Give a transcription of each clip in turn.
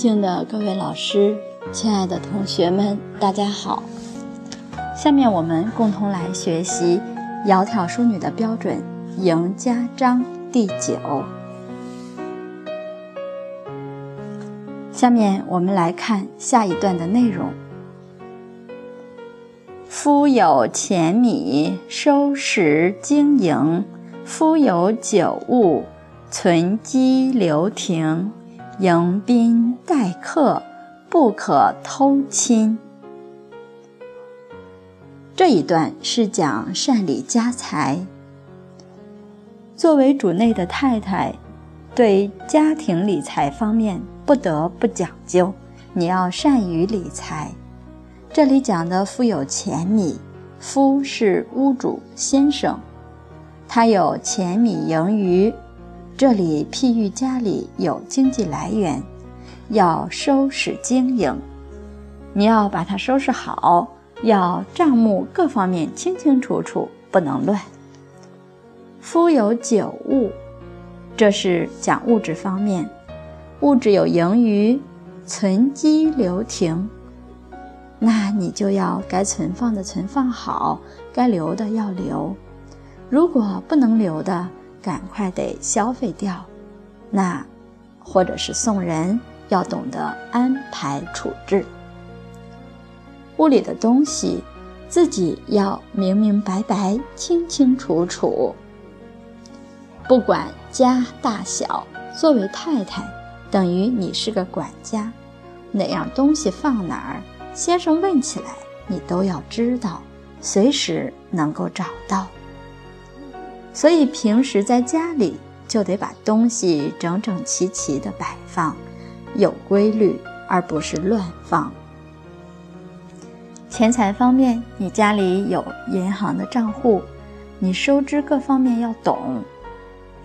敬的各位老师，亲爱的同学们，大家好。下面我们共同来学习《窈窕淑女》的标准《赢家章》第九。下面我们来看下一段的内容：夫有钱米，收拾经营；夫有酒物，存积留停。迎宾待客，不可偷亲。这一段是讲善理家财。作为主内的太太，对家庭理财方面不得不讲究。你要善于理财。这里讲的夫有钱米，夫是屋主先生，他有钱米盈余。这里譬喻家里有经济来源，要收拾经营，你要把它收拾好，要账目各方面清清楚楚，不能乱。夫有酒物，这是讲物质方面，物质有盈余，存积留停，那你就要该存放的存放好，该留的要留，如果不能留的。赶快得消费掉，那或者是送人，要懂得安排处置。屋里的东西，自己要明明白白、清清楚楚。不管家大小，作为太太，等于你是个管家，哪样东西放哪儿，先生问起来，你都要知道，随时能够找到。所以平时在家里就得把东西整整齐齐的摆放，有规律，而不是乱放。钱财方面，你家里有银行的账户，你收支各方面要懂，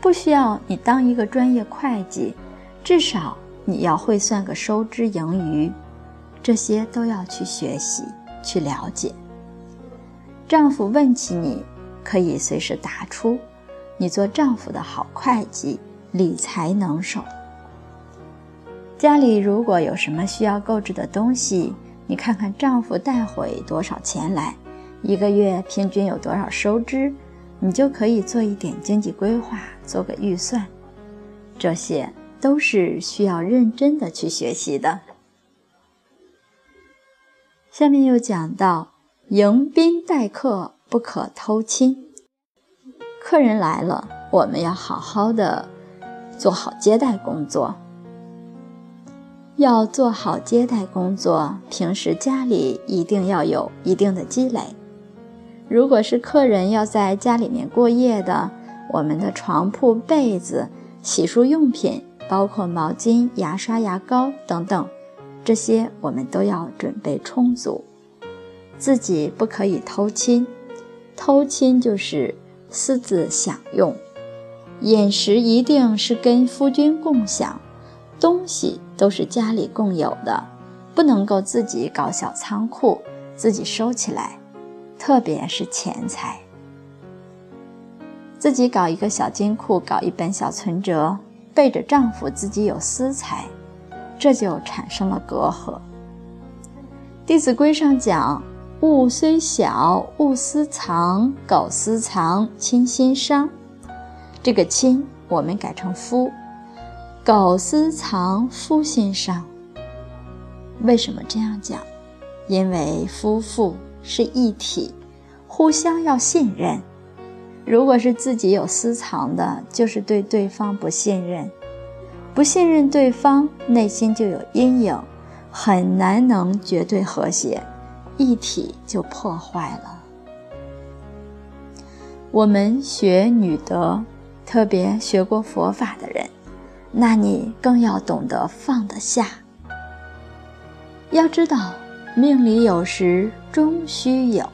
不需要你当一个专业会计，至少你要会算个收支盈余，这些都要去学习去了解。丈夫问起你。可以随时答出，你做丈夫的好会计，理财能手。家里如果有什么需要购置的东西，你看看丈夫带回多少钱来，一个月平均有多少收支，你就可以做一点经济规划，做个预算。这些都是需要认真的去学习的。下面又讲到迎宾待客。不可偷亲。客人来了，我们要好好的做好接待工作。要做好接待工作，平时家里一定要有一定的积累。如果是客人要在家里面过夜的，我们的床铺、被子、洗漱用品，包括毛巾、牙刷、牙膏等等，这些我们都要准备充足。自己不可以偷亲。偷亲就是私自享用，饮食一定是跟夫君共享，东西都是家里共有的，不能够自己搞小仓库，自己收起来，特别是钱财，自己搞一个小金库，搞一本小存折，背着丈夫自己有私财，这就产生了隔阂。《弟子规》上讲。物虽小，勿私藏；苟私藏，亲心伤。这个“亲”我们改成“夫”，苟私藏，夫心伤。为什么这样讲？因为夫妇是一体，互相要信任。如果是自己有私藏的，就是对对方不信任，不信任对方，内心就有阴影，很难能绝对和谐。一体就破坏了。我们学女德，特别学过佛法的人，那你更要懂得放得下。要知道，命里有时终须有，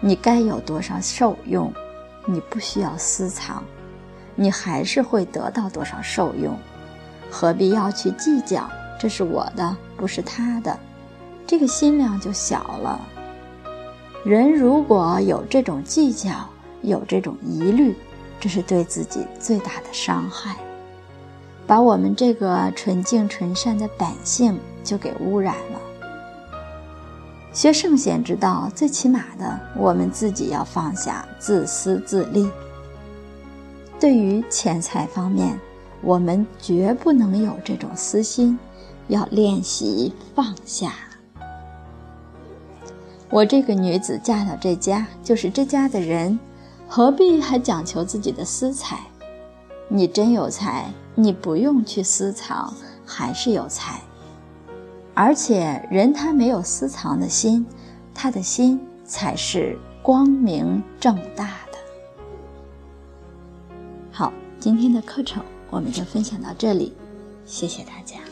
你该有多少受用，你不需要私藏，你还是会得到多少受用，何必要去计较？这是我的，不是他的。这个心量就小了。人如果有这种计较，有这种疑虑，这是对自己最大的伤害。把我们这个纯净纯善的本性就给污染了。学圣贤之道，最起码的，我们自己要放下自私自利。对于钱财方面，我们绝不能有这种私心，要练习放下。我这个女子嫁到这家，就是这家的人，何必还讲求自己的私财？你真有才，你不用去私藏，还是有才。而且人他没有私藏的心，他的心才是光明正大的。好，今天的课程我们就分享到这里，谢谢大家。